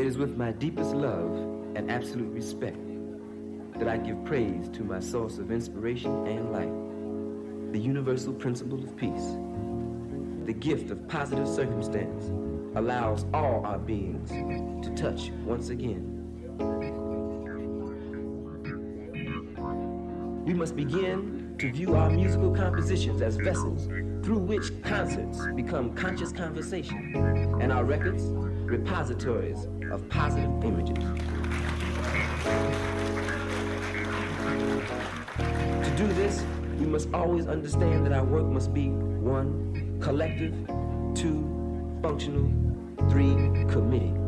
It is with my deepest love and absolute respect that I give praise to my source of inspiration and light, the universal principle of peace. The gift of positive circumstance allows all our beings to touch once again. We must begin to view our musical compositions as vessels through which concerts become conscious conversation and our records repositories of positive images. To do this, we must always understand that our work must be one, collective, two, functional, three, committed.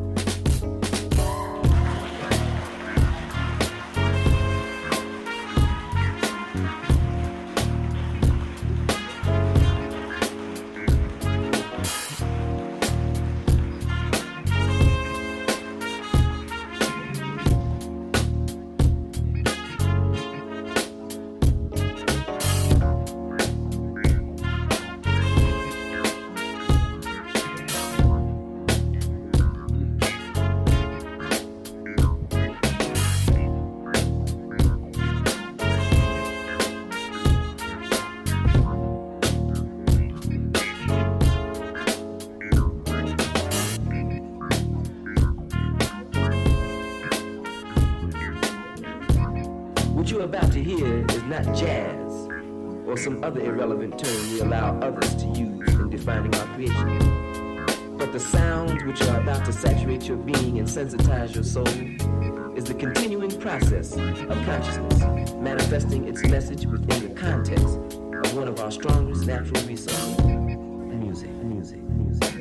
Of consciousness manifesting its message within the context of one of our strongest natural resources music, music, music.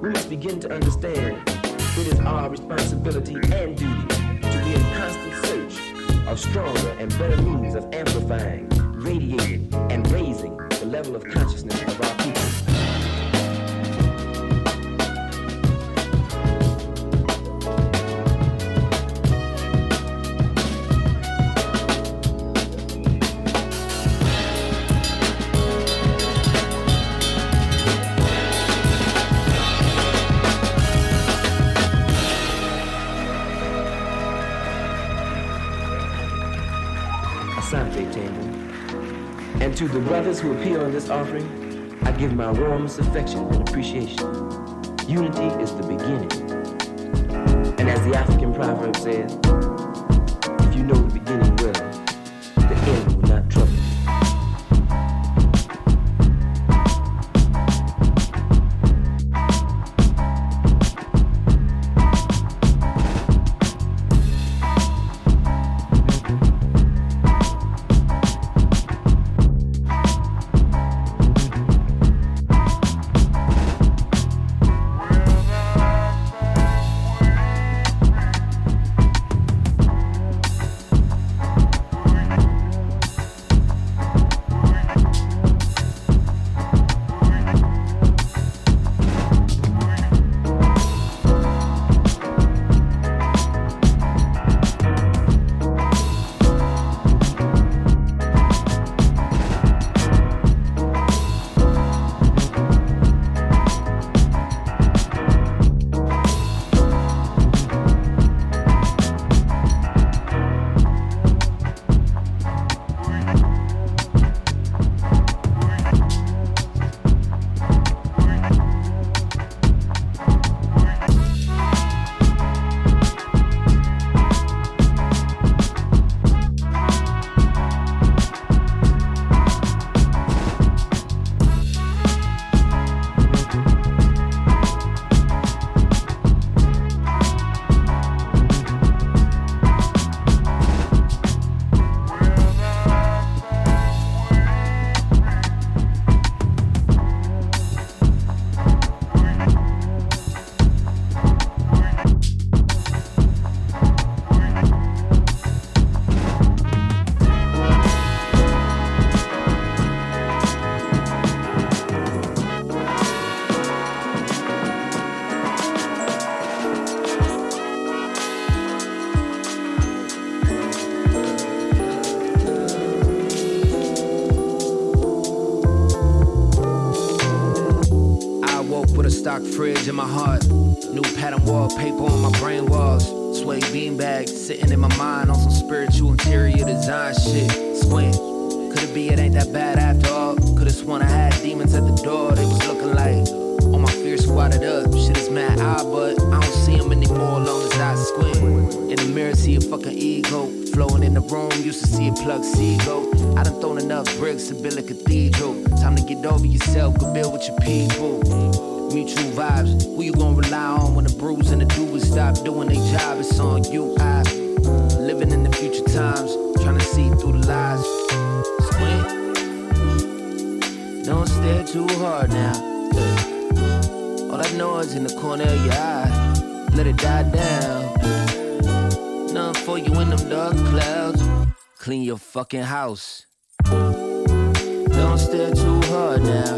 We must begin to understand it is our responsibility and duty to be in constant search of stronger to who appear on this offering, I give my warmest affection and appreciation. Unity is the beginning. And as the African proverb says, Don't stare too hard now. All that noise in the corner of your eye, let it die down. Nothing for you in them dark clouds. Clean your fucking house. Don't stare too hard now.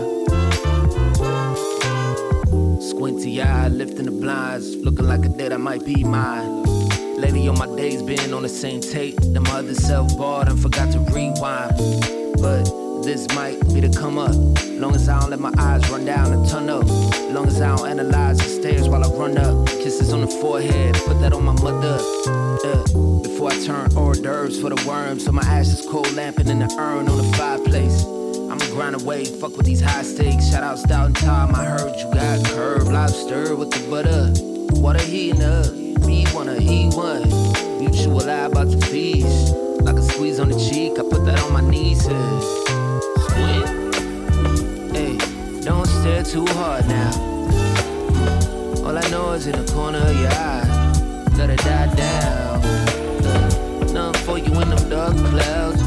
Squinty eye, lifting the blinds, looking like a dead I might be mine. Lately on my days been on the same tape. The mother self bought and forgot to rewind. But this might be the come up. Long as I don't let my eyes run down and turn up. Long as I don't analyze the stairs while I run up. Kisses on the forehead, put that on my mother. Uh, before I turn hors d'oeuvres for the worms. So my ashes cold lamping in the urn on the fireplace. I'ma grind away, fuck with these high stakes. Shout out Stout and Tom, I heard you got curved lobster with the butter. Water heating up, me wanna eat one. Mutual lie about to feast. Like a squeeze on the cheek, I put that on my knees. Hey, squint. Hey, don't stare too hard now. All I know is in the corner of your eye. It die down. Nothing for you in them dark clouds.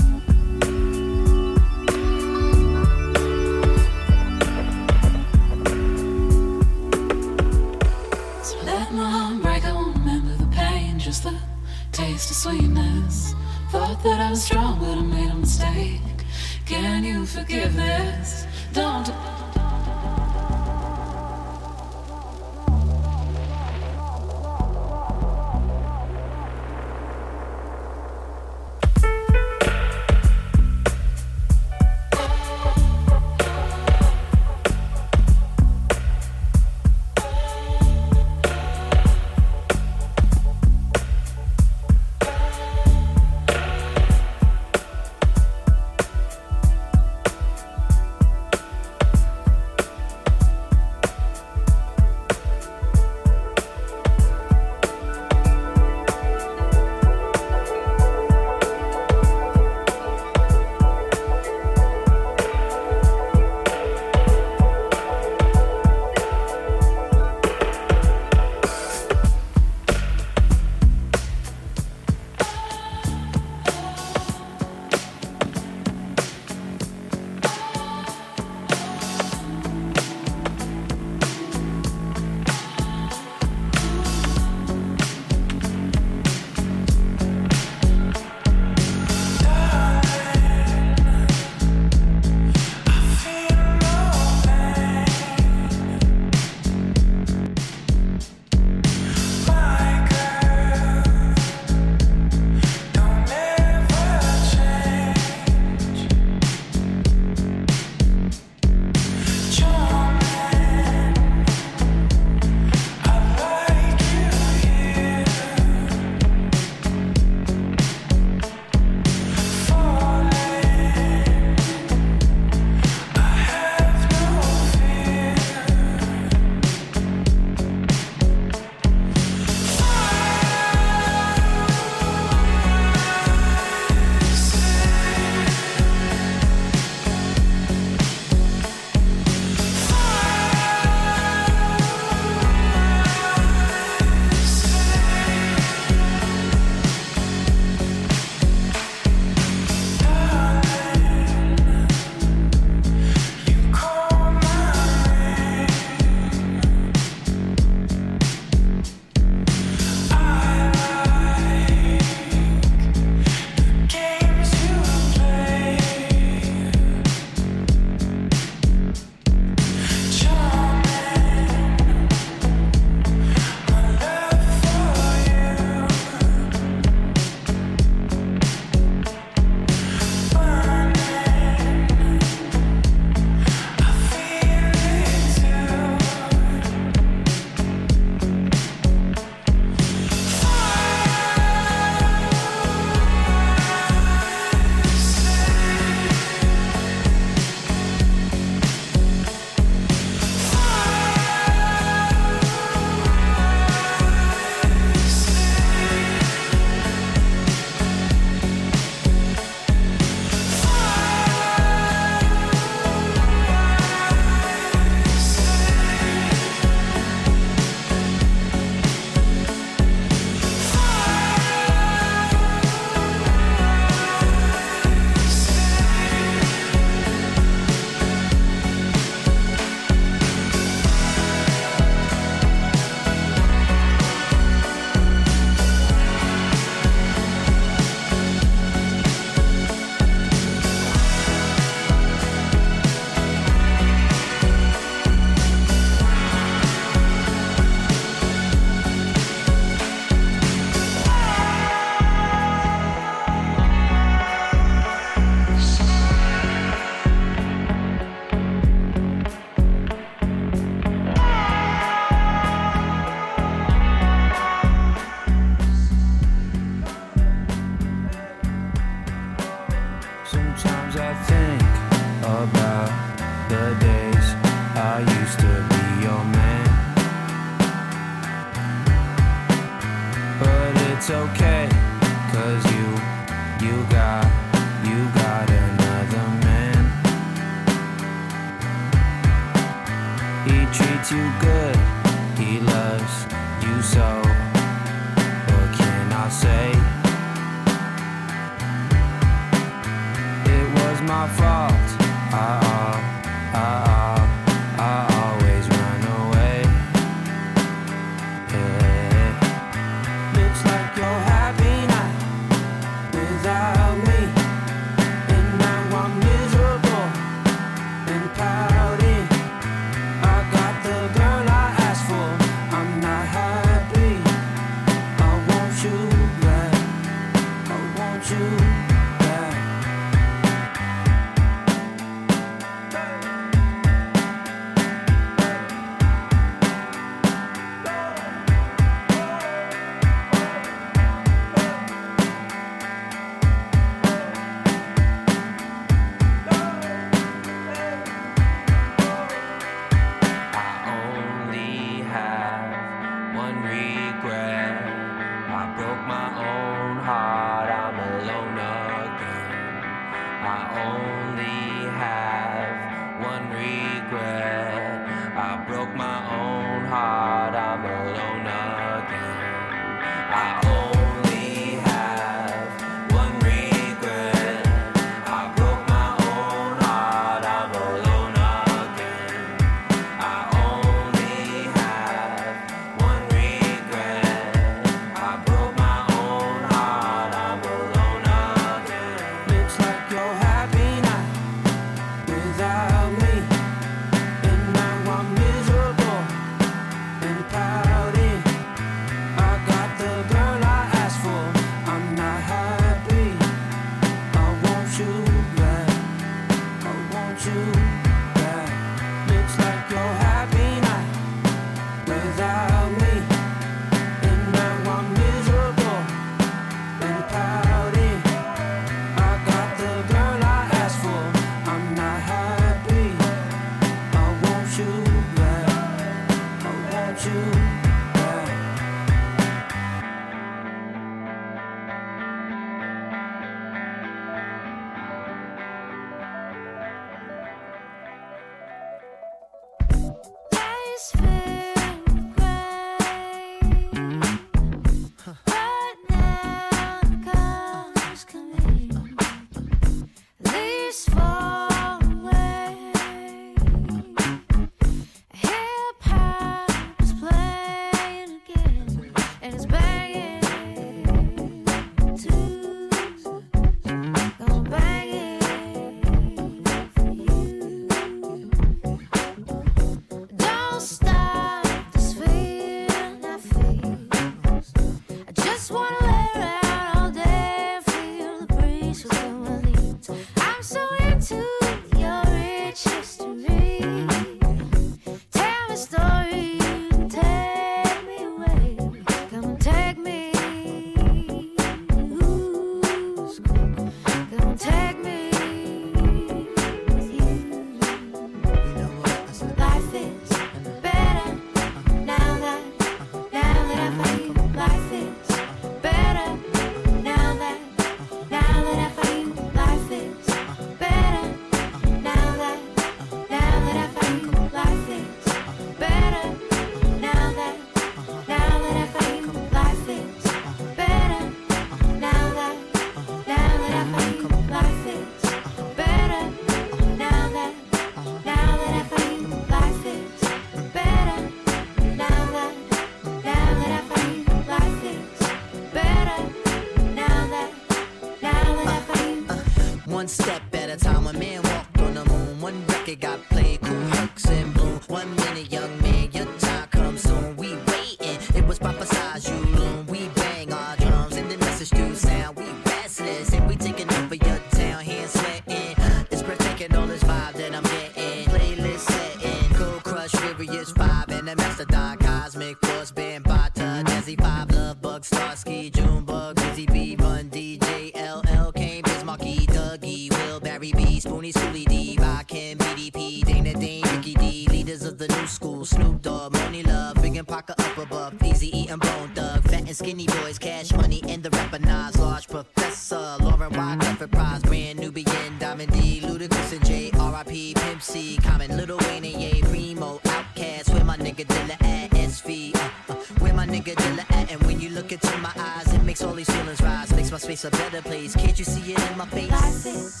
Sully D, Rakim, BDP, Dana Dane, Ricky D, leaders of the new school, Snoop Dogg, Monie Love, Big and Pocket up above, Easy E and Bone Thug, Fat and Skinny Boys, Cash Money, and the rapper Nas, Large Professor, Lauren Y, Comfort Prize, Brand Nubian, Diamond D, Ludacris and J, R.I.P., Pimp C, Common, Lil Wayne and Ye, Primo, Outkast, where my nigga Dilla at, SV, uh, uh, where my nigga Dilla at, and when you look into my eyes, it makes all these feelings rise, makes my space a better place, can't you see it in my face?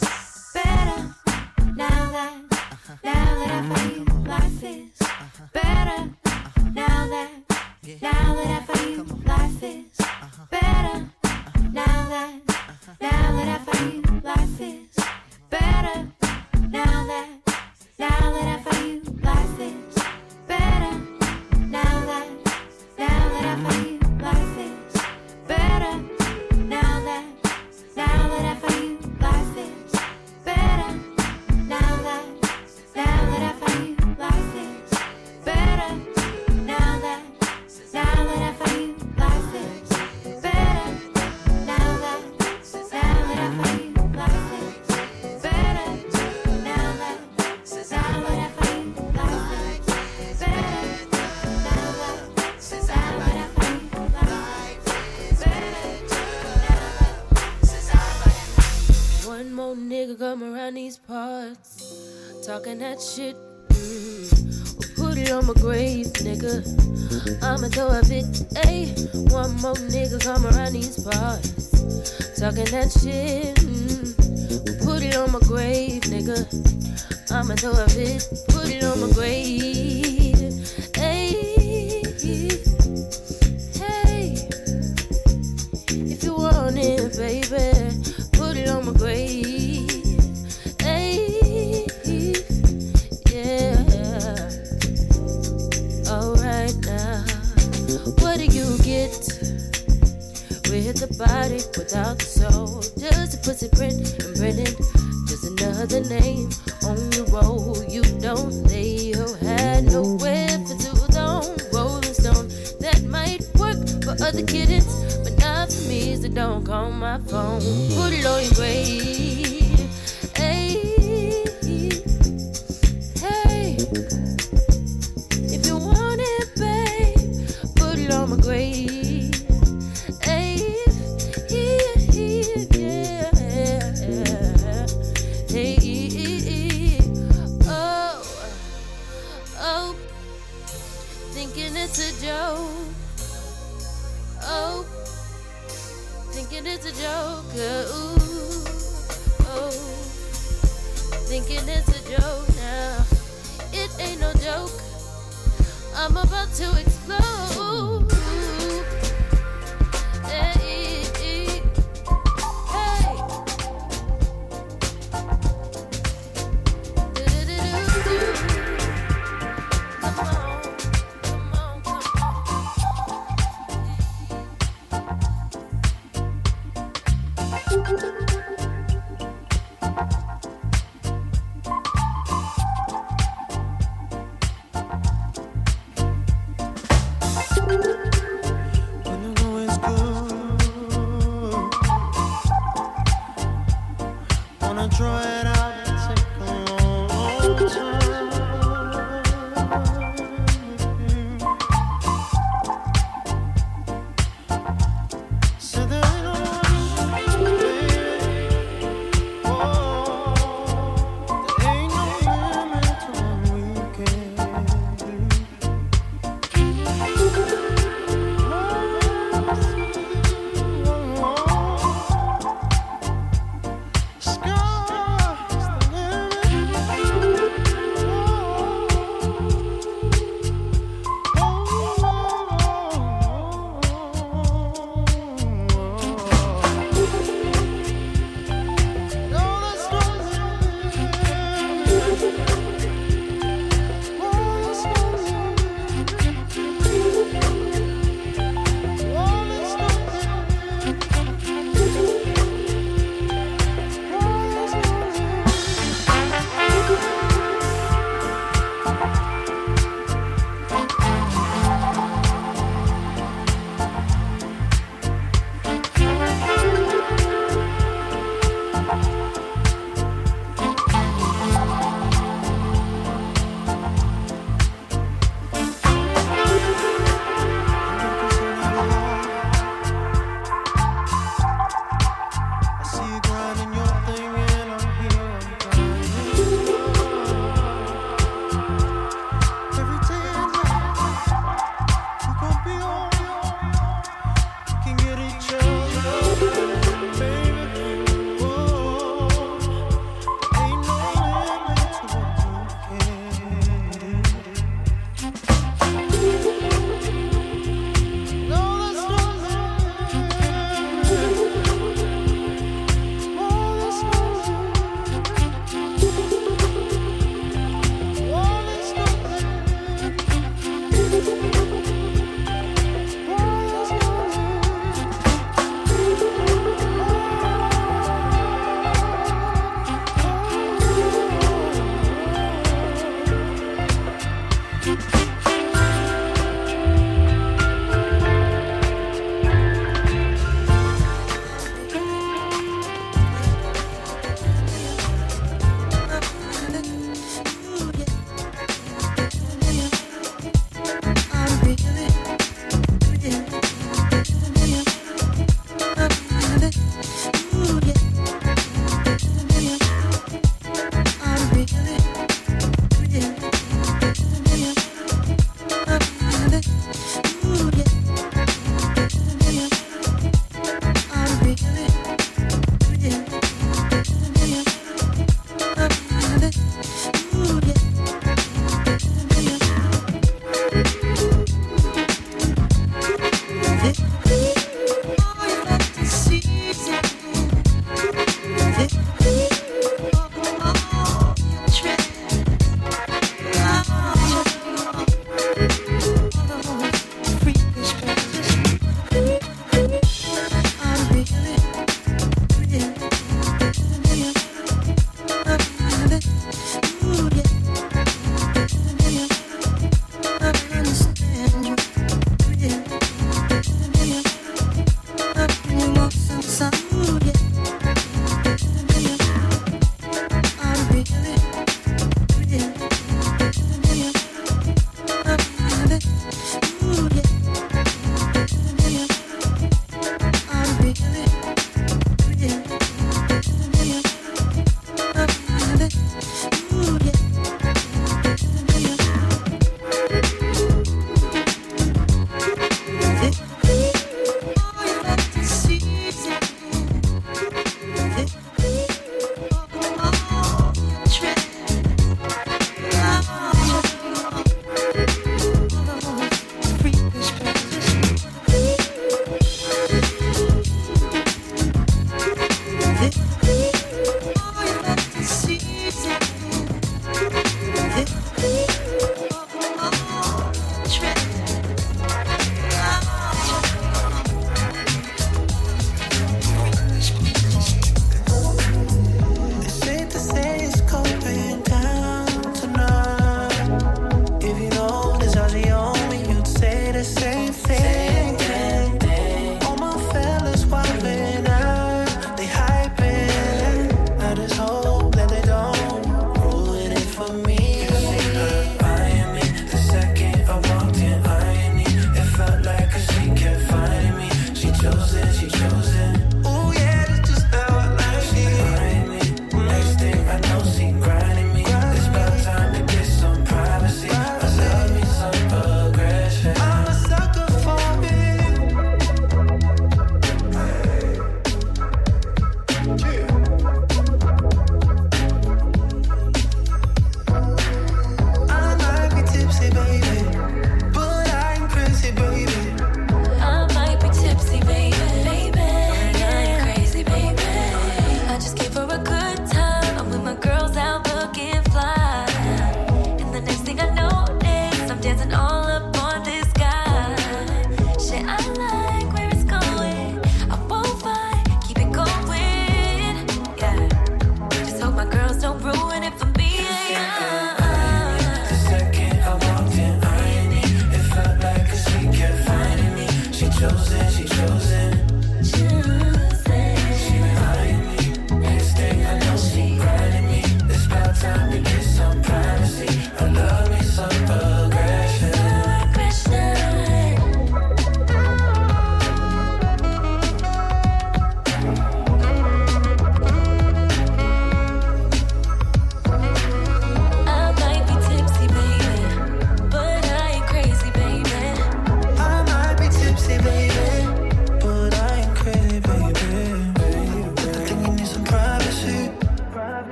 Shit. Mm. Put it on my grave, nigga. I'ma throw a fit. Ayy, one more nigga come around these parts, talking that shit. Mm. Put it on my grave, nigga. I'ma throw a fit. Put it on my grave. The soul? Just a pussy print and printing, thinking it's a joke. Oh, thinking it's a joke. Uh, ooh, oh, thinking it's a joke now. It ain't no joke. I'm about to explode.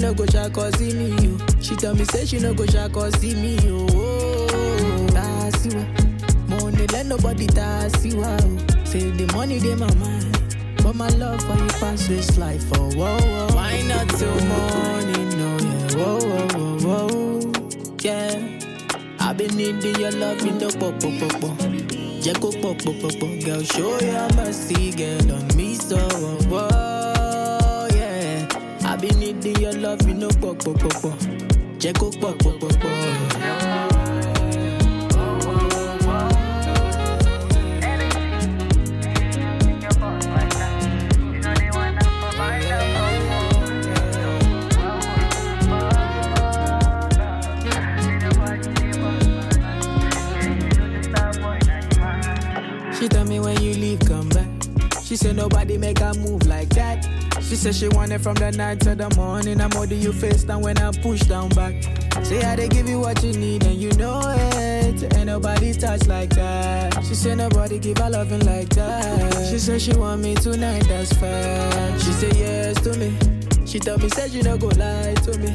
No go shy cause see me, you. She tell me, say she no go shy cause see me, oh. oh, That's. Ah. Money let nobody you out. Say the money they my mind. But my love for you pass this life, oh, whoa, whoa. Why not till morning, no, yeah, whoa, whoa, whoa, whoa, yeah. I've been needing your love in the pop, pop, pop, pop. Jacko pop, pop, pop, pop. Girl, show your mercy, girl, on me, pop, pop, pop. She tell me when you leave, come back. She said nobody make her move. She said she want it from the night to the morning. I'm holding you face down when I push down back. Say how they give you what you need and you know it. Ain't nobody touch like that. She said nobody give her loving like that. She said she want me tonight, that's fact. She said yes to me. She told me say she no go lie to me.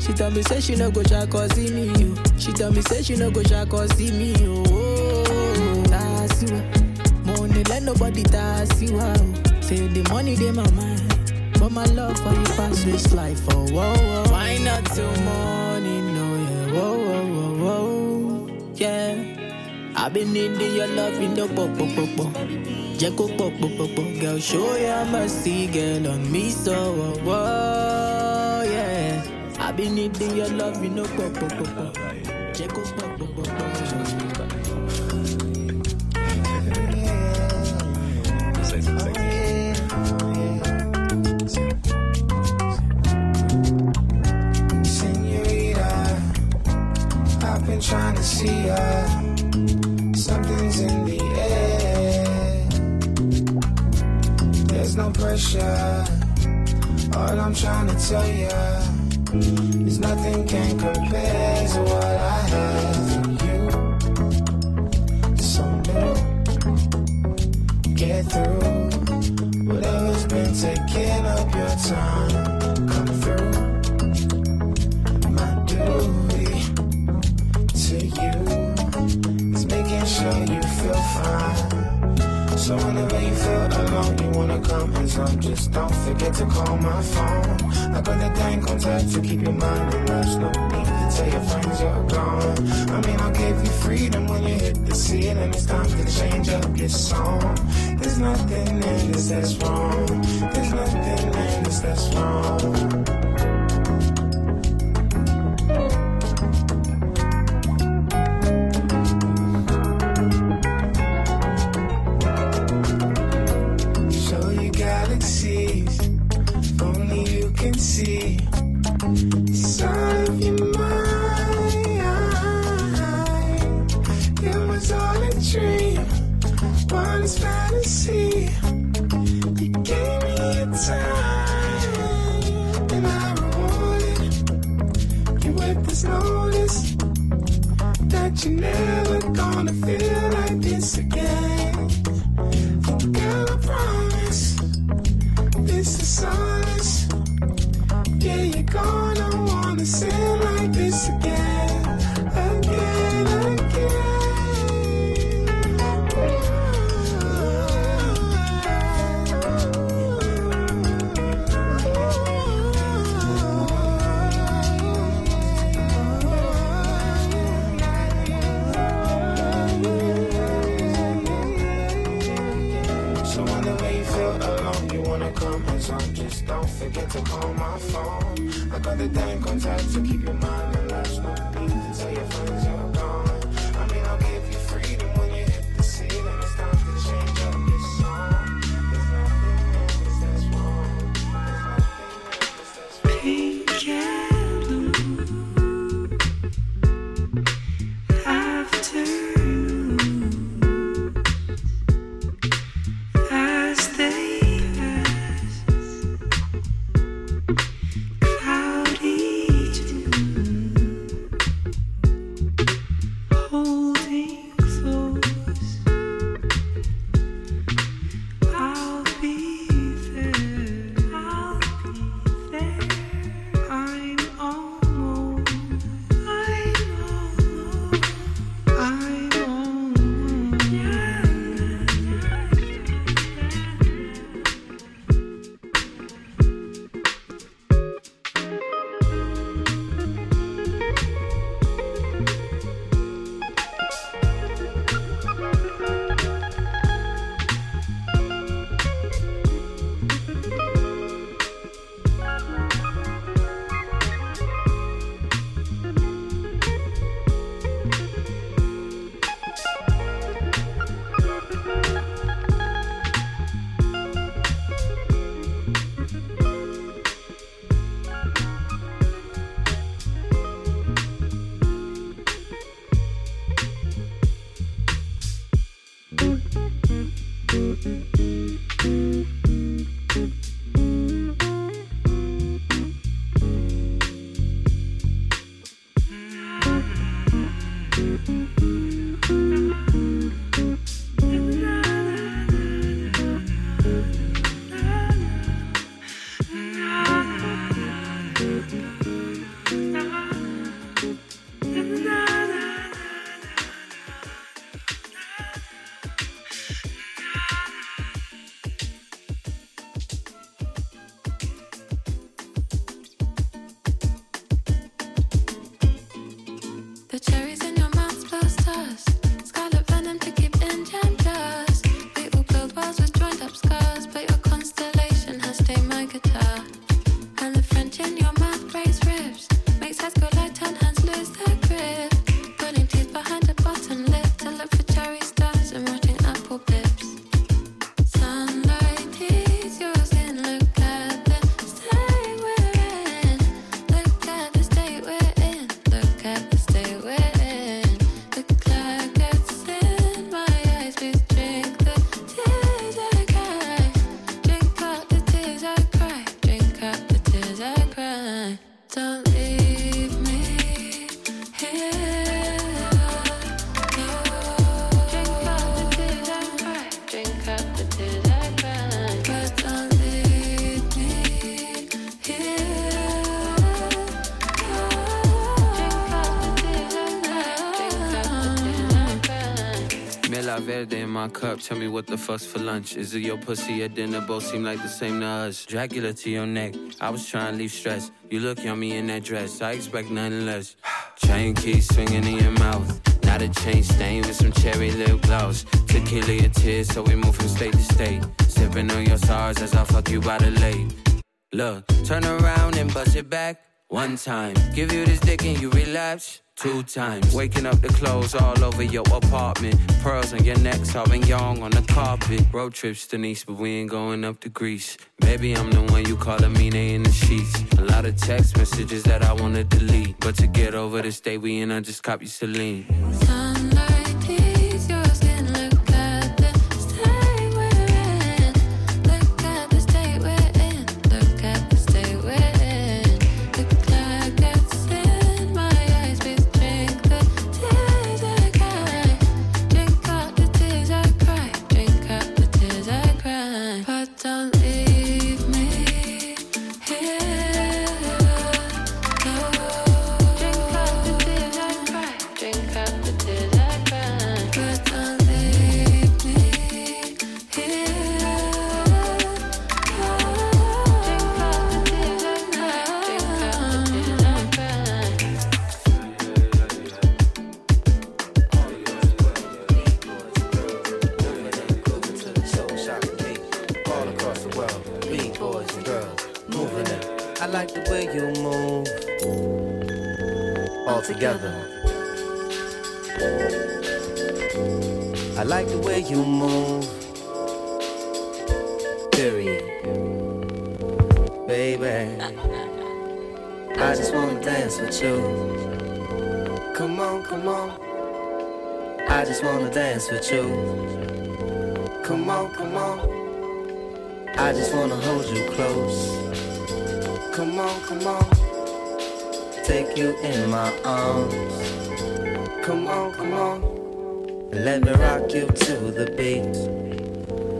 She told me say she no go shy cause see me you. She told me say she no go shy cause see me you. Oh. Money let nobody touch you. Say the money they my mind. My love for you pass this life, oh whoa whoa. Why not till morning, no yeah, whoa whoa whoa whoa, yeah. I've been needing your love in the pop pop pop pop. Jacko pop pop pop pop, girl show your mercy, girl on me so whoa whoa, yeah. I've been needing your love in the pop pop pop pop. Cup, tell me what the fuck's for lunch. Is it your pussy at dinner? Both seem like the same to us. Dracula to your neck, I was trying to leave stress. You look yummy in that dress, I expect nothing less. Chain keys swinging in your mouth. Not a chain stain with some cherry lip gloss. Tequila your tears, so we move from state to state. Sipping on your stars as I fuck you by the lake. Look, turn around and bust it back one time. Give you this dick and you relapse two times. Waking up the clothes all over your apartment. Pearls on your neck, Sauvignon on the carpet. Road trips to Nice, but we ain't going up to Greece. Maybe I'm the one you call a mean in the sheets. A lot of text messages that I wanna delete. But to get over this day we in, I just copy Celine. Together. I like the way you move. Period. Baby, I just wanna dance with you. Come on, come on. I just wanna dance with you. Come on, come on. I just wanna hold you close. Come on, come on. Take you in my arms. Come on, come on. Let me rock you to the beat.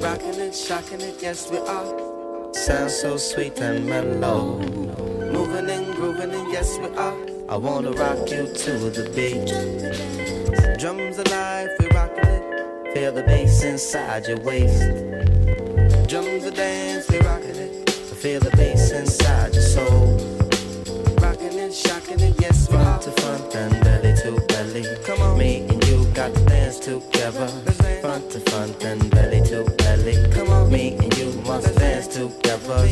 Rocking it, shocking it, yes we are. Sounds so sweet and mellow. Moving and grooving and yes we are. I wanna rock you to the beat. Drums alive, we rocking it. Feel the bass inside your waist. Drums are dance, we rocking it. Feel the together. Front to front and belly to belly. Come on, me and you must dance together.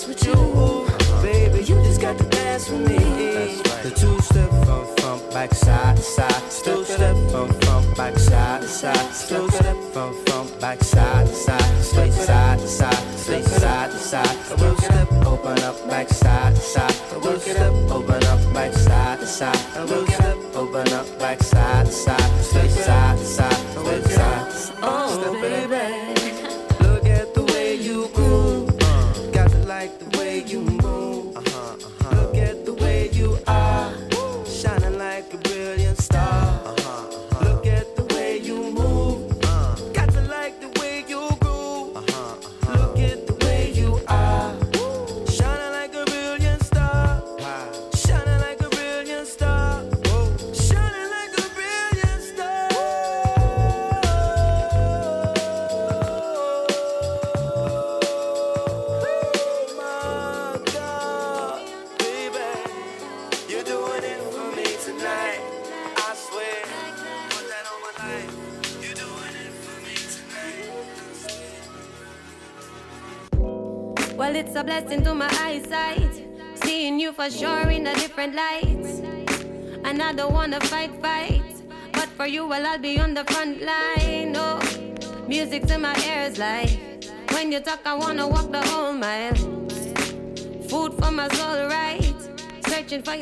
Dance with you. Baby, you just got to dance with me. The two step from front, back side side. Two step from front, back side side. Two step from front, back side side. Straight side to side, straight side to side. Two step, open up, back side to side. Two step, open up, back side to side. Two step, open up, back side.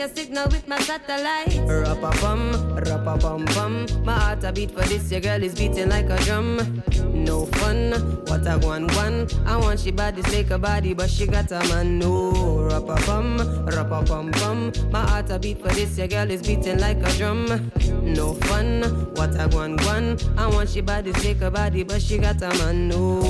Your signal with my satellite. Rappa bum bum. My heart a beat for this, your girl is beating like a drum. No fun, what a one one. I want she body, take a body, but she got a man. No, rappa bum bum. My heart a beat for this, your girl is beating like a drum. No fun, what a one one. I want she body, take a body, but she got a man. No,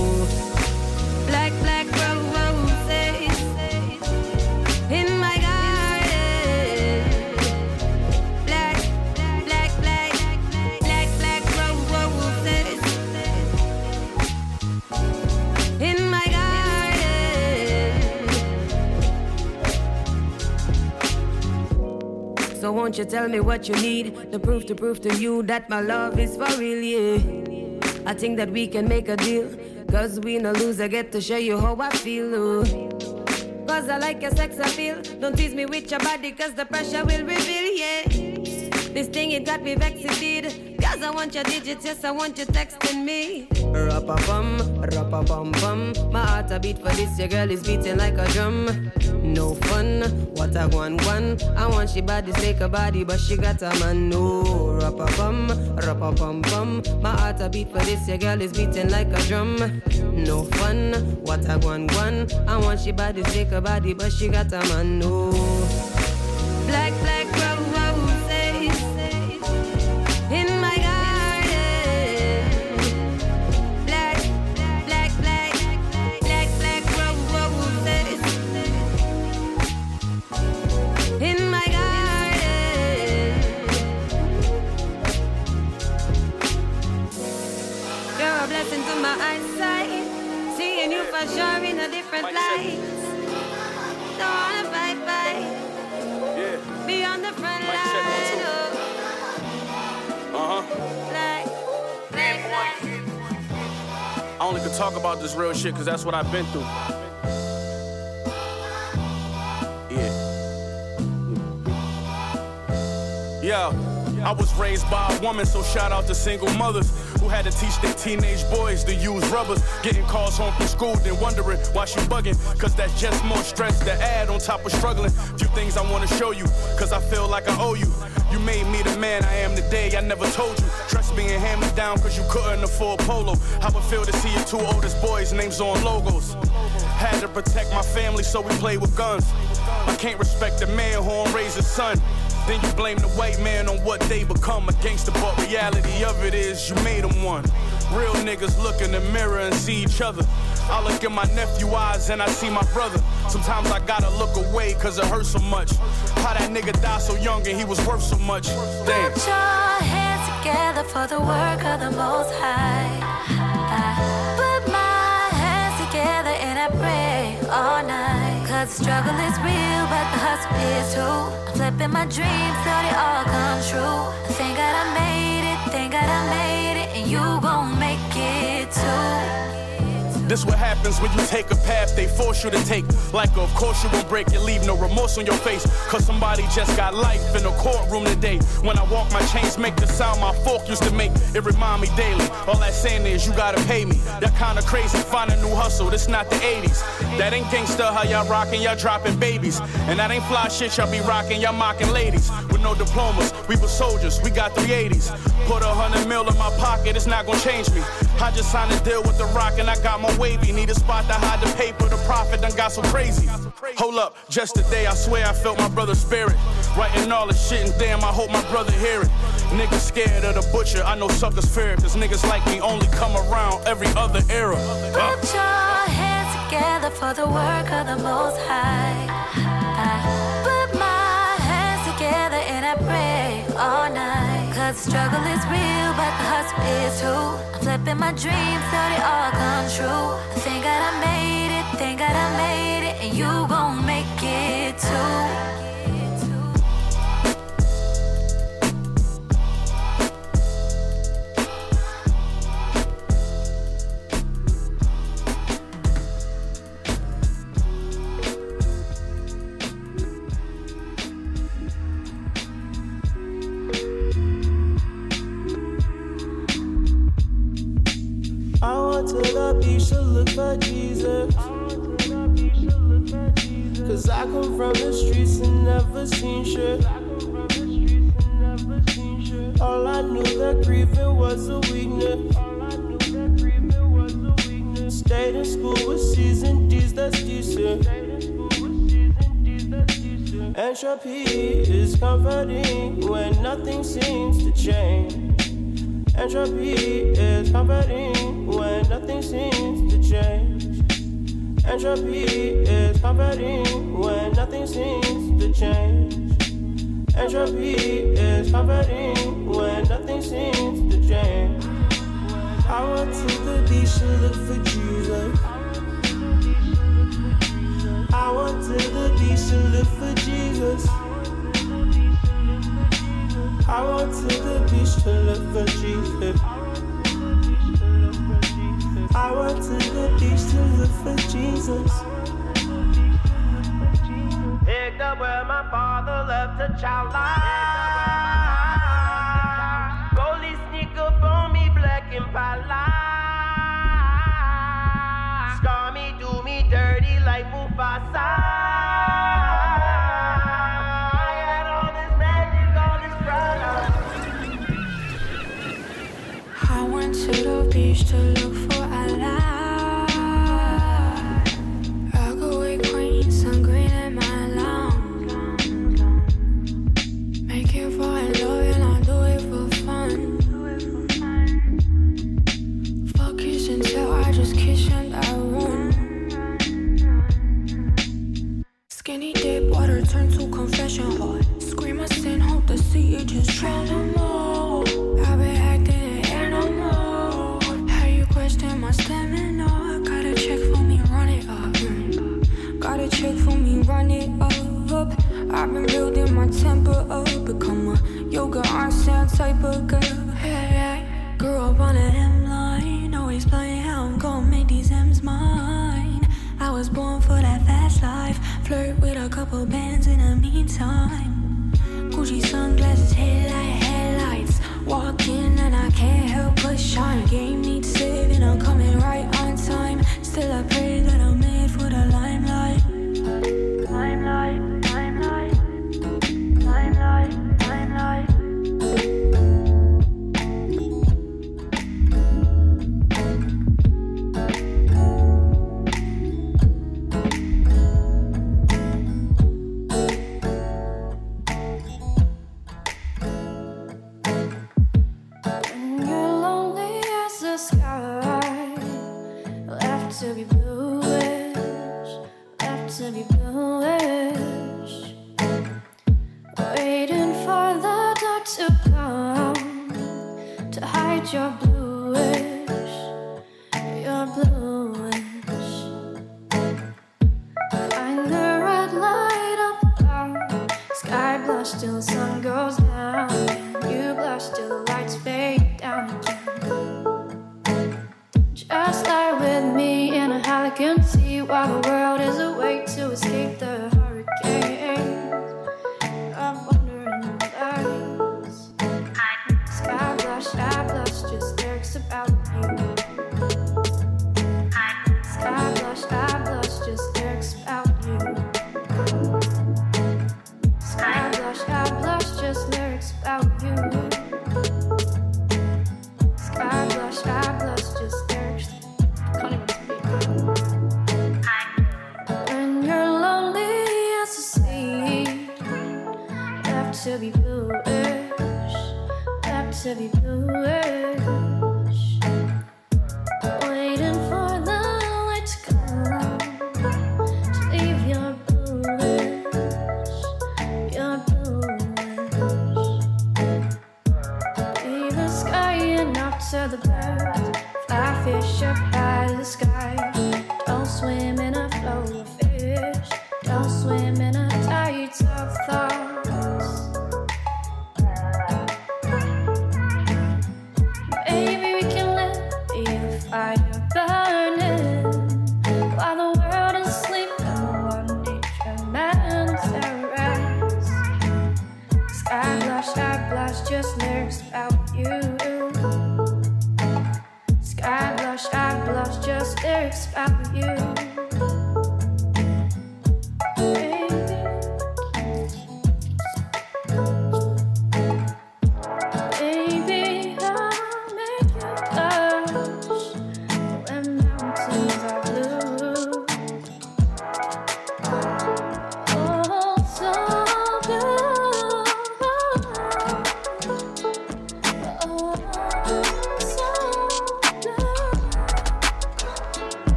won't you tell me what you need? The proof to prove to you that my love is for real, yeah. I think that we can make a deal. Cause we no lose, I get to show you how I feel. Ooh. Cause I like your sex appeal. Don't tease me with your body, cause the pressure will reveal, yeah. This thing, it got me vexed. Cause I want your digits, yes, I want you texting me. Rappa bum, rappa bum bum. My heart a beat for this, your girl is beating like a drum. No fun, what a one one. I want she body, take a body, but she got a man. No, rappa bum, rappa bum bum. My heart a beat for this, your girl is beating like a drum. No fun, what a one one. I want she body, take a body, but she got a man. No, different light. Don't wanna fight, fight. Be on the front line. Oh. Uh-huh. Black, black, black. I only could talk about this real shit because that's what I've been through. Yeah. Yeah, I was raised by a woman, so shout out to single mothers who had to teach their teenage boys to use rubbers. Getting calls home from school, then wondering why she bugging. Cause that's just more stress to add on top of struggling. Few things I wanna show you, cause I feel like I owe you. You made me the man I am today, I never told you. Trust being me down cause you couldn't afford polo. How I feel to see your two oldest boys' names on logos. Had to protect my family, so we played with guns. I can't respect the man who don't raise his son. Then you blame the white man on what they become a gangster, but reality of it is you made them one. Real niggas look in the mirror and see each other. I look in my nephew eyes and I see my brother. Sometimes I gotta look away cause it hurts so much. How that nigga died so young and he was worth so much. Damn. Put your hands together for the work of the Most High. Cause the struggle is real, but the hustle is too. I'm flipping my dreams till they all come true. Thank God I made it, thank God I made it, and you gon' make it too. This what happens when you take a path they force you to take. Like, of course you won't break it, leave no remorse on your face. Cause somebody just got life in a courtroom today. When I walk, my chains make the sound my fork used to make. It remind me daily. All that saying is you gotta pay me. That kinda crazy, find a new hustle. This not the 80s. That ain't gangsta how y'all rockin', y'all dropping babies. And that ain't fly shit y'all be rockin', y'all mocking ladies. With no diplomas, we were soldiers, we got 380s. Put a hundred mil in my pocket, it's not gonna change me. I just signed a deal with the rock and I got my wavy. Need a spot to hide the paper, the profit done got so crazy. Hold up, just today I swear I felt my brother's spirit. Writing all this shit and damn, I hope my brother hear it. Niggas scared of the butcher, I know suckers fear. Cause niggas like me only come around every other era. Uh. Put your hands together for the work of the Most High. I put my hands together and I pray all night. Cause the struggle is real, but the hustle is too. I'm flipping my dreams till they all come true. Thank God I made it, thank God I made it, and you gon' make it too. Beach to look for Jesus. Cause I come from the streets and never seen shit. All I knew that grieving was a weakness. All I knew that grieving was a weakness. Stayed in school with and D's, that's decent. Entropy is comforting when nothing seems to change. Entropy is comforting when nothing seems to change. Entropy is comforting when nothing seems to change. Entropy is comforting when nothing seems to change. I went to the beach to look for Jesus. I went to the beach to look for Jesus. I went to the beach to look for Jesus. I went to the beach to look for Jesus. Picked up where my father left a child life. Police sneak up on me, black and pala. Scar me, do me dirty like Mufasa. Skinny dip, water turn to confession. Hall. Scream a sin, hope to see it just drown Check for me, run it up. I've been building my temper up. Become a yoga onsen type of girl. Hey, hey. Grew up on a hemline. Always playing how I'm gonna make these M's mine. I was born for that fast life. Flirt with a couple bands in the meantime. Gucci sunglasses, headlight, headlights. Walk in and I can't help but shine. Game needs saving, I'm coming right on time. Still I Blush, just lyrics about you. Sky blush, I blush, just lyrics with you.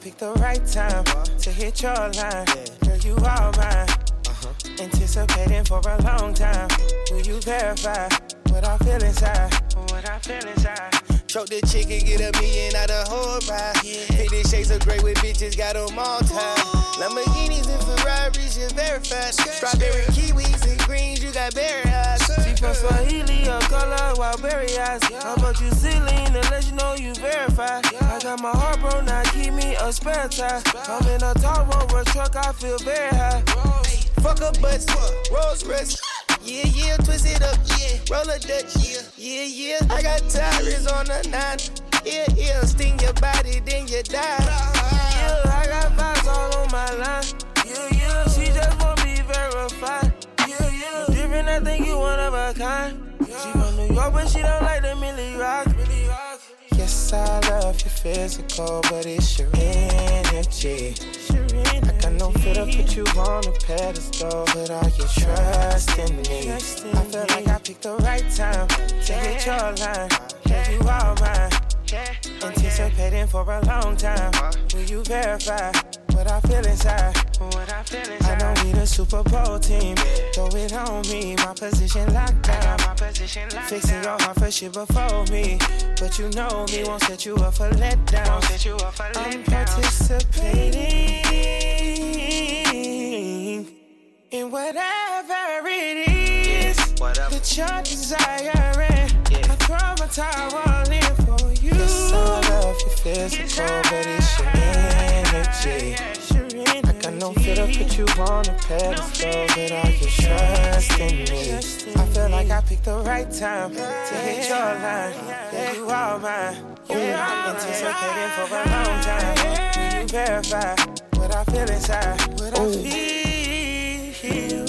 Picked the right time to hit your line. Girl, you are mine. Uh-huh. Anticipating for a long time. Will you verify what I feel inside? What I feel inside. Choke the chicken, get a million out of whole ride. Fifty shades of gray with bitches, got them all tied. Lamborghinis and Ferraris, you verified. Strawberry kiwis and greens, you got berry eyes. She from Swahili, her color, wild berry eyes. How about you ceiling to let you know you verified? I got my heart broke, now keep me a spare tire. I'm in a tall rover truck, I feel very high. Fuck up butts, Rolls Royce. Yeah, yeah, twist it up, yeah. Roll a Dutch, yeah, yeah, yeah. I got tires on the nine. Yeah, yeah, sting your body, then you die. Yeah, I got vibes all on my line. Yeah, yeah, she just wanna be verified. Yeah, yeah, different, I think you one of a kind. She from New York, but she don't like the. Millie Rock. Yes, I love your physical, but it's your energy. I got no fear to put you on a pedestal. Put all your trust in me. I feel like I picked the right time to hit your line. You are mine. Anticipating for a long time. Will you verify what I feel inside? What I feel inside. I know we the Super Bowl team. Throw it on me, my position locked down. My position locked Fixing your heart for shit before me. But you know me won't set you up for letdown. Set you up for I'm participating in whatever it is that you're desiring. I throw my towel in for you. Yes, I love your physical, but it's your energy. I got no fear to put you on a pedestal, but all your trust in me. I feel like I picked the right time to hit your line. Yeah, you are mine. Yeah, anticipating for a long time. Will you verify what I feel inside? What I feel.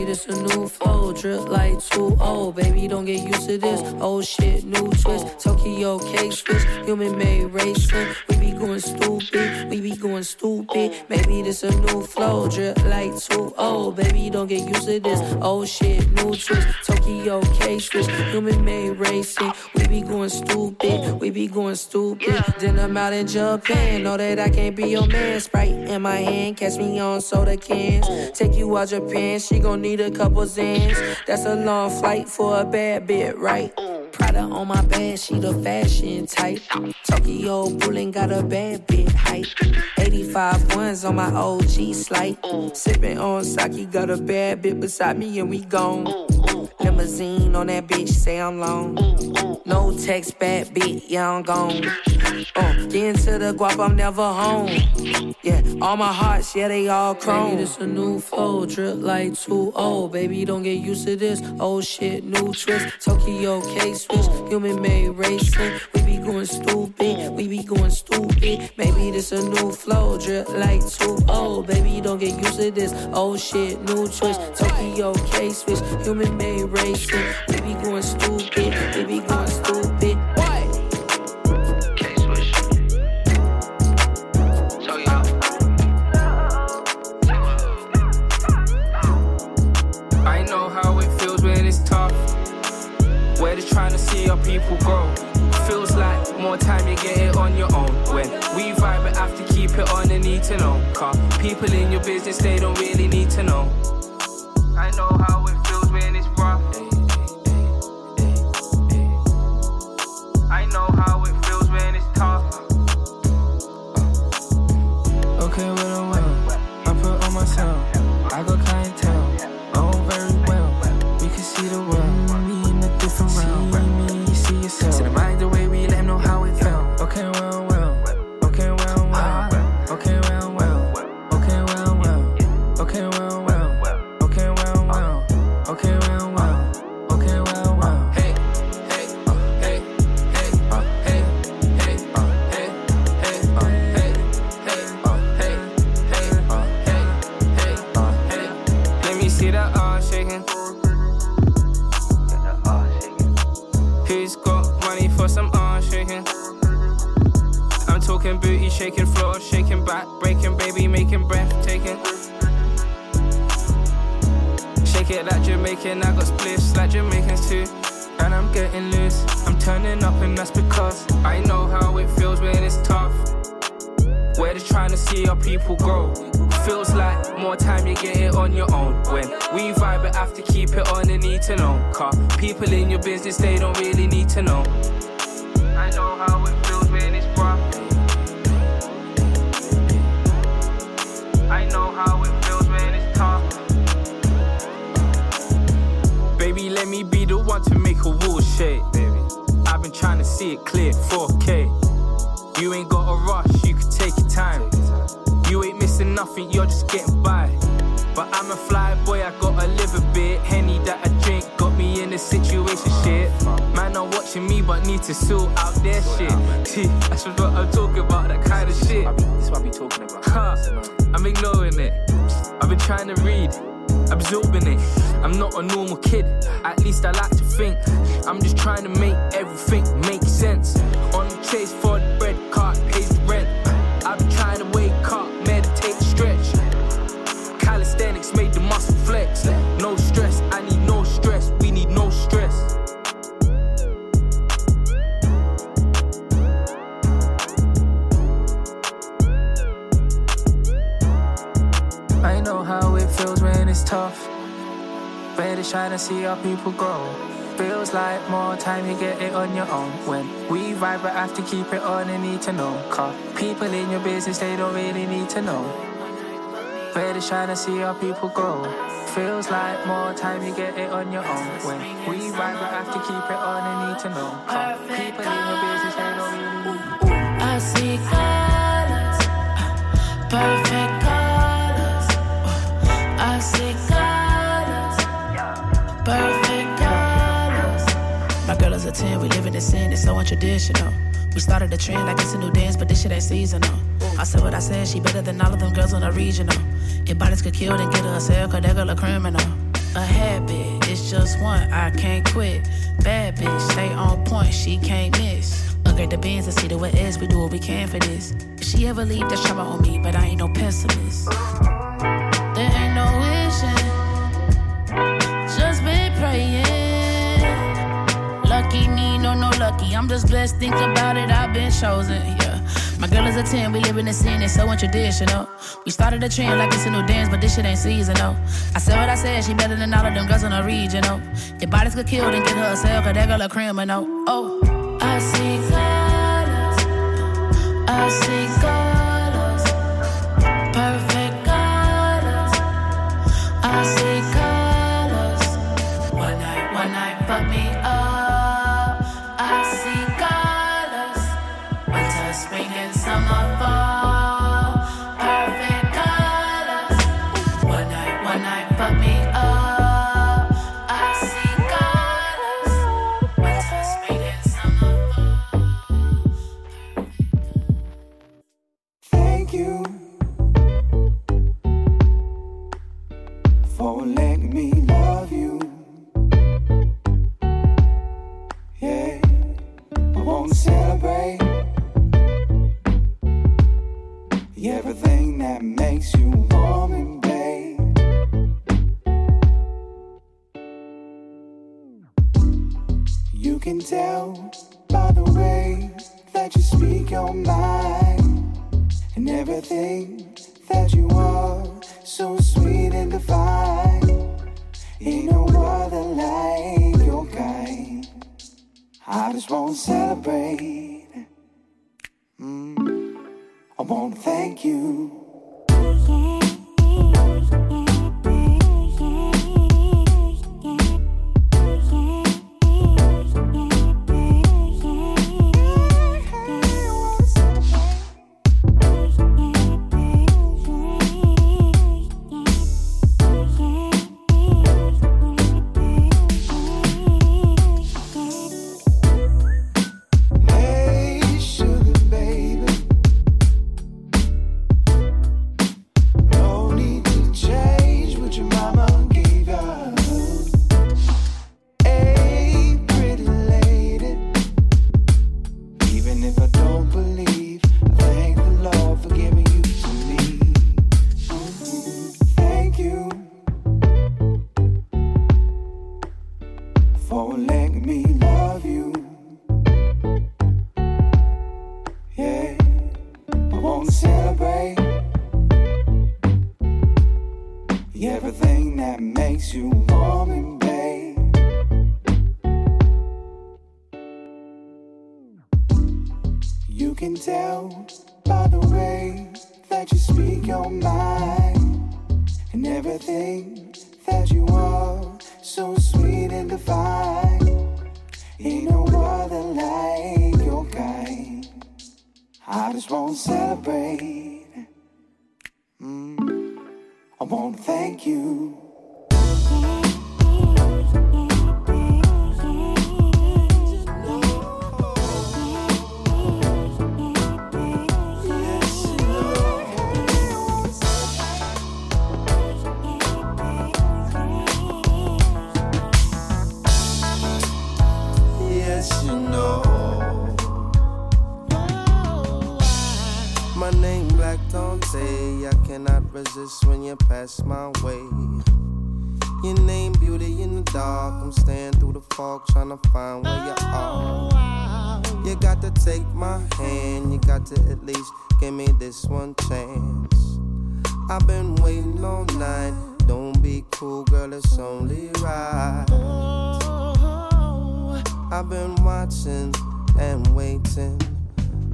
Baby, this a new flow, drip like 2 Baby, don't get used to this. Old shit, new twist. Tokyo cake switch, human made racing. We be going stupid, we be going stupid. Maybe this a new flow, drip like 2 Baby, don't get used to this. Old shit, new twist. Tokyo cake switch, human made racing. We be going stupid, we be going stupid. Then I'm out in Japan, know that I can't be your man. Sprite in my hand, catch me on soda cans. Take you out Japan, she gon' need a couple zans. That's a long flight for a bad bit, right? Prada on my bed, she the fashion type. Tokyo Bullying got a bad bit height. 85 ones on my OG slight. Sipping on sake, got a bad bit beside me and we gone. Limousine on that bitch, say I'm long. No text bad bit, yeah, I'm gone. Uh, get into the guap, I'm never home. Yeah, all my hearts, yeah, they all chrome. Baby, this a new flow, drip like 2 old. Baby, don't get used to this. old shit, new twist. Tokyo K human made racing. We be going stupid, we be going stupid. Maybe this a new flow, drip like 2 old. Baby, don't get used to this. old shit, new twist. Tokyo K switch, human made racing. We be going stupid, we be going stupid. People grow. Feels like more time you get it on your own. When we vibe, but have to keep it on and need to know. Cause people in your business, they don't really need to know. I know how Jamaican. Shake it like Jamaican, I got spliffs like Jamaicans too. And I'm getting loose, I'm turning up, and that's because I know how it feels when it's tough. We're just trying to see our people grow. Feels like more time you get it on your own. When we vibe, but have to keep it on and need to know. Car people in your business, they don't really need to know. Baby. I've been trying to see it clear, 4K. You ain't got a rush, you can take your time. You ain't missing nothing, you're just getting by. But I'm a fly boy, I gotta live a bit. Henny that I drink got me in a situation shit. Man, are watching me, but need to sort out their shit. See, that's what I'm talking about, that kind of shit. That's what I be talking about. Huh, I'm ignoring it. I've been trying to read, absorbing it. I'm not a normal kid, at least I like to think. I'm just trying to make everything make sense. On the chase for tough. We're just trying to see our people grow. Feels like more time you get it on your own. When we vibe, but have to keep it on and need to know. Cause people in your business, they don't really need to know. We're just trying to see our people grow. Feels like more time you get it on your own. When we vibe, but have to keep it on and need to know. Cause people in your business, they don't really need I see colors, perfect a 10, we live in the scene, it's so untraditional. We started the trend like it's a new dance, but this shit ain't seasonal. I said what I said, she better than all of them girls on the regional. If bodies could kill, then get her a cell, cause that girl a criminal. A habit, it's just one, I can't quit. Bad bitch, stay on point, she can't miss. Upgrade the bands and see the what is, we do what we can for this. If she ever leave, that's trouble on me, but I ain't no pessimist. Lucky. I'm just blessed, think about it, I've been chosen, yeah. My girl is a 10, we live in the scene, it's so untraditional. We started a trend like it's a new dance, but this shit ain't seasonal. I said what I said, she better than all of them girls in the regional. If bodies could kill, and get her a cell, cause that girl a criminal. Oh, I see colors, I see colors, wanna celebrate. Mm. I wanna thank you. And everything that you are so sweet and divine. Ain't no other like your kind. I just wanna celebrate. Mm. I wanna thank you. I cannot resist when you pass my way. Your name Beauty in the dark. I'm staying through the fog trying to find where you oh, are. You got to take my hand. You got to at least give me this one chance. I've been waiting all night. Don't be cool, girl. It's only right. Oh. I've been watching and waiting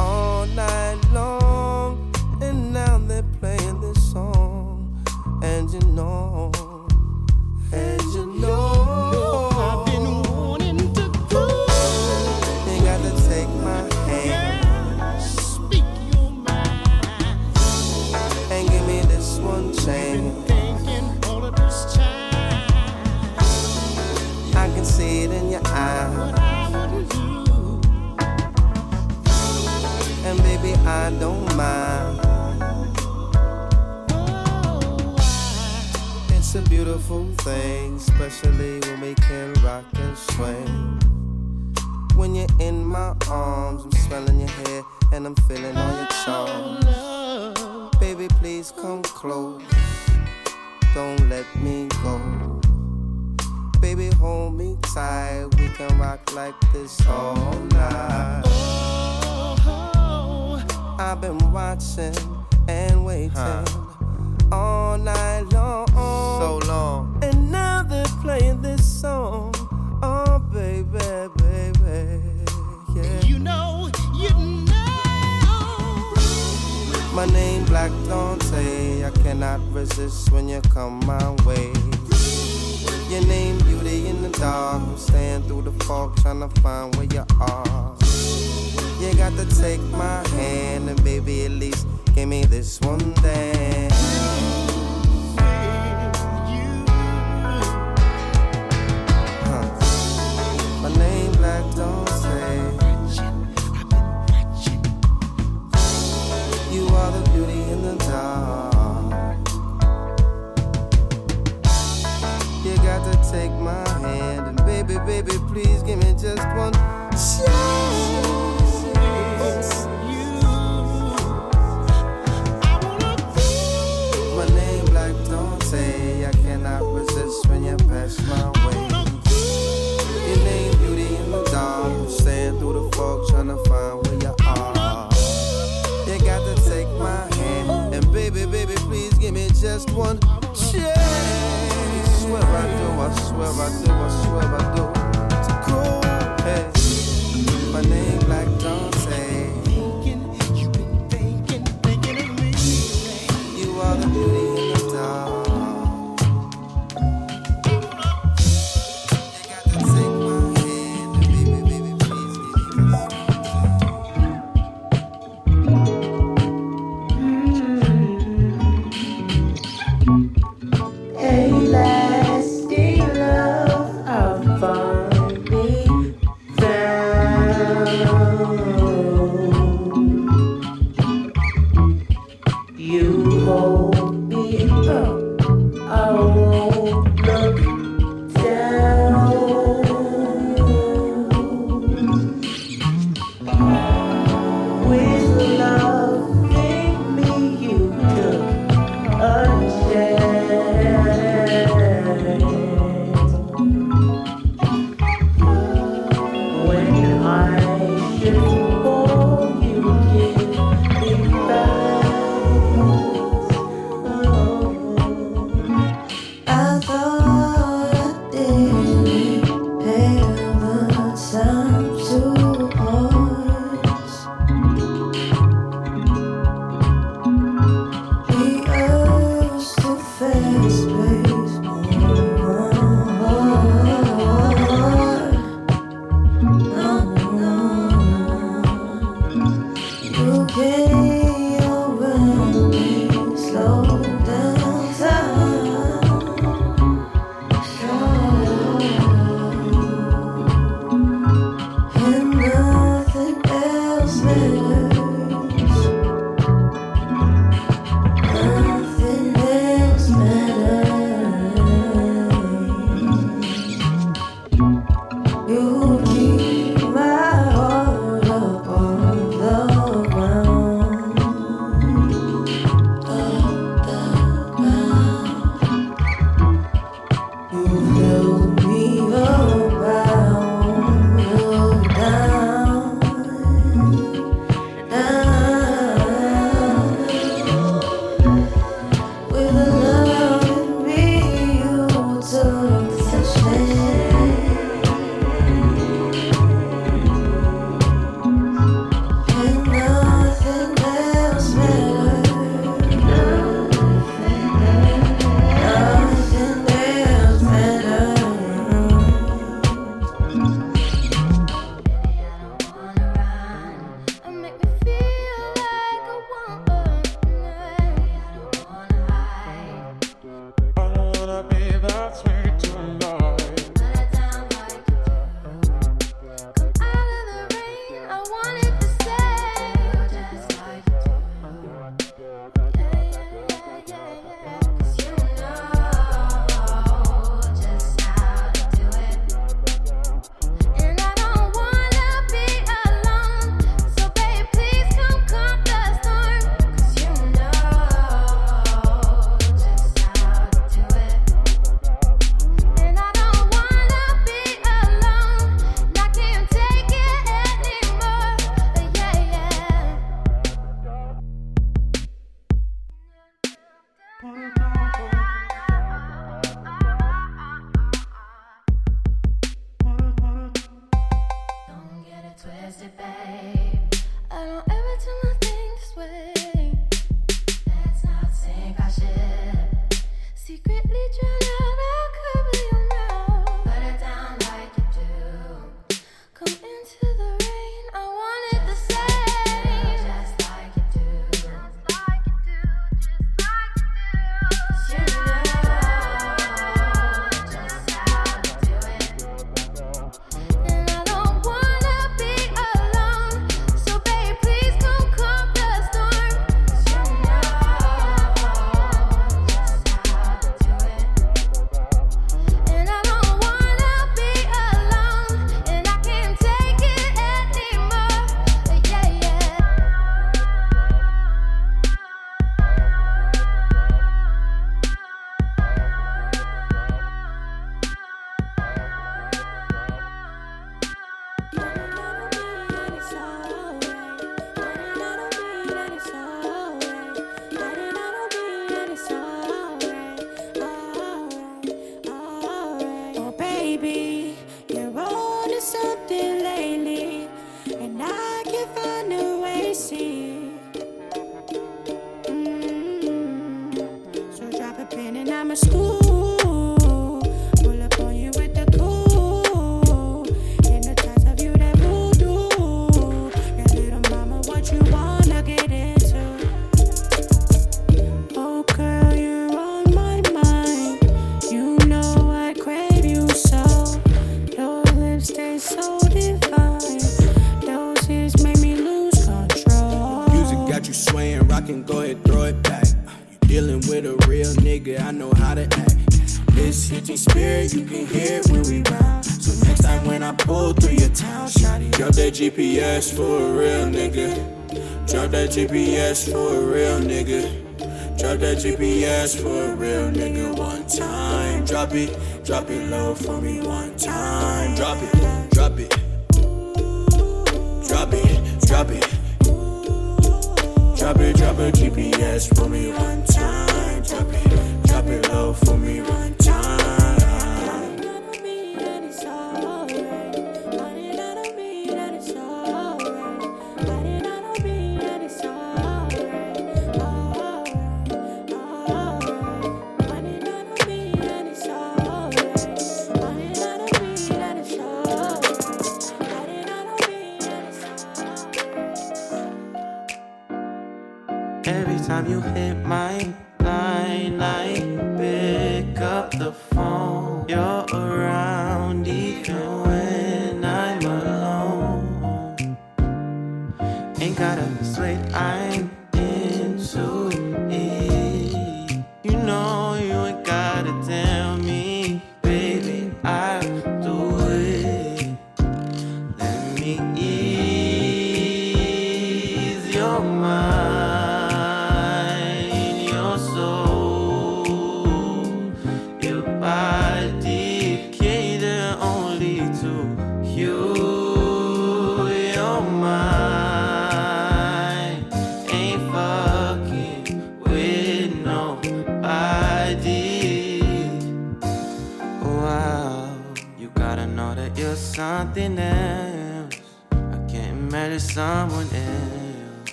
all night long, and now they're playing this song. And you know, and you know, I've been wanting It's a beautiful thing, especially when we can rock and swing. When you're in my arms, I'm smelling your hair and I'm feeling all your charms. Baby, please come close. Don't let me go. Baby, hold me tight. We can rock like this all night. I've been watching and waiting all night long. So long. And now they're playing this song. Oh, baby, baby. Yeah. You know, you know. My name Black Dante. I cannot resist when you come my way. Your name beauty in the dark. I'm staying through the fog trying to find where you are. You got to take my hand and baby at least give me this one thing.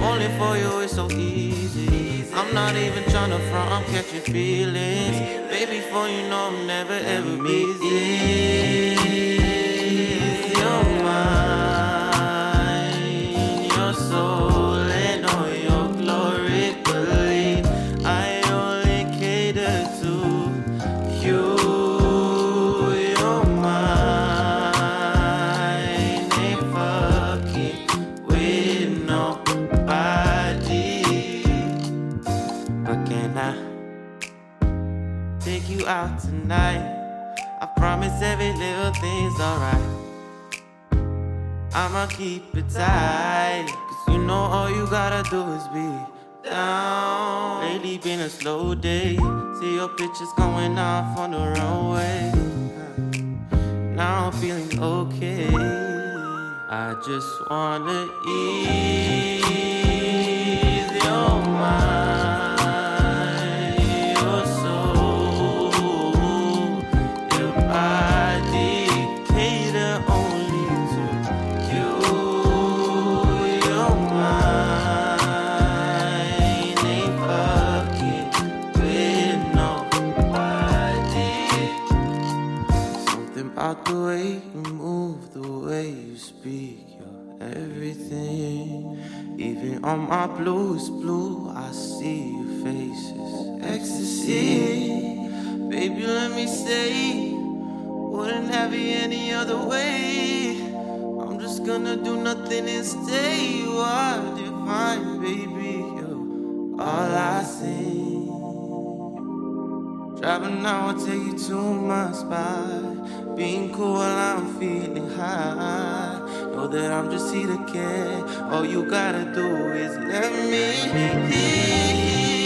Only for you it's so easy. I'm not even trying to front, I'm catching feelings. Baby, for you know I'm never ever busy. night. I promise every little thing's alright. I'ma keep it tight. Cause you know all you gotta do is be down. Lately been a slow day. See your pictures going off on the runway. Now I'm feeling okay. I just wanna ease your mind. way you move, the way you speak, you're everything. Even on my blues, blue, I see your faces, ecstasy. Baby, let me say, wouldn't have it any other way. I'm just gonna do nothing and stay. You are divine, baby. You're all I see. Driving now, I'll take you to my spot. Being cool while I'm feeling high. Know that I'm just here to care. All you gotta do is let me.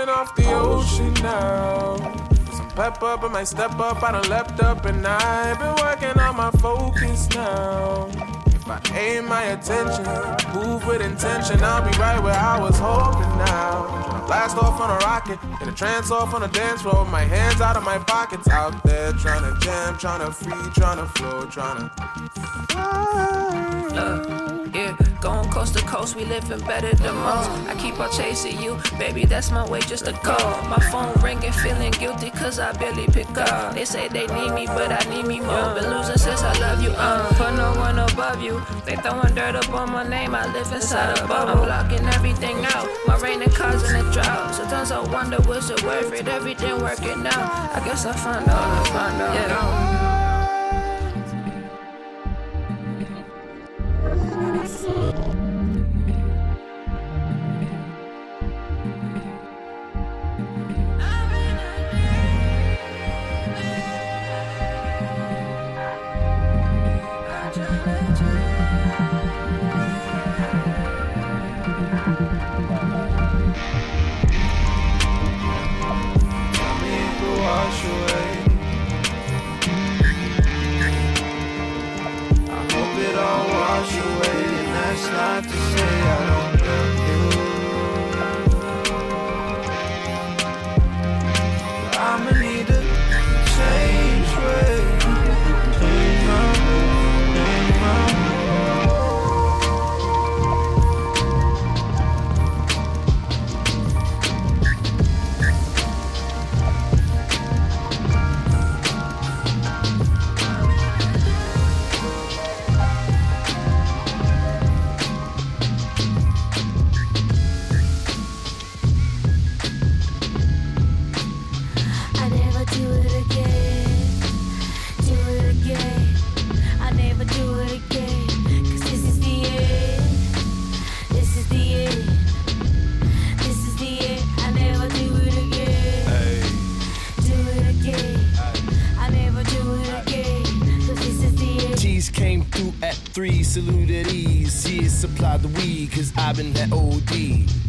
living off the ocean now. So pep up, I might step up, I done leapt up and I've been working on my focus now. If I aim my attention, move with intention, I'll be right where I was hoping now. Blast off on a rocket, in a trance off on a dance floor. My hands out of my pockets, out there trying to jam, trying to free, trying to flow, trying to. Uh going coast to coast, we living better than most. I keep on chasing you, baby, that's my way just to go. My phone ringing, feeling guilty, cause I barely pick up. They say they need me, but I need me more. Been losing since I love you, uh, put no one above you. They throwing dirt up on my name, I live inside a bubble. I'm blocking everything out, my rain and causing a drought. Sometimes I wonder, was it worth it? Everything working out. I guess I find out, I find out. Yeah. Wash supplied the weed, cause I've been that OD.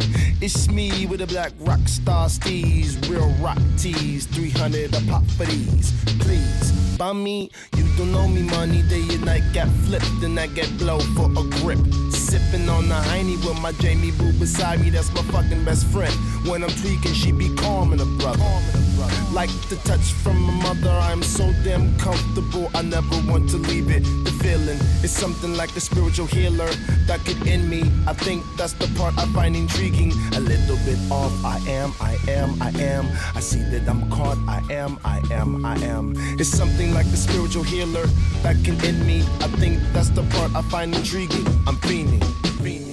It's me with a black rock star steez, real rock tees, 300 a pop for these. Please, by me, you don't know me, money. Day and night got flipped, and I get blow for a grip. Sipping on the Heine with my Jamie Boo beside me, that's my fucking best friend. When I'm tweaking, she be calm and a brother. Like the touch from my mother, I'm so damn comfortable. I never want to leave it. The feeling is something like a spiritual healer that could end me. I think that's the part I find intriguing. A little bit off, I am, I am, I am. I see that I'm caught, I am, I am, I am. It's something like the spiritual healer that can end me. I think that's the part I find intriguing. I'm fiending, fiending.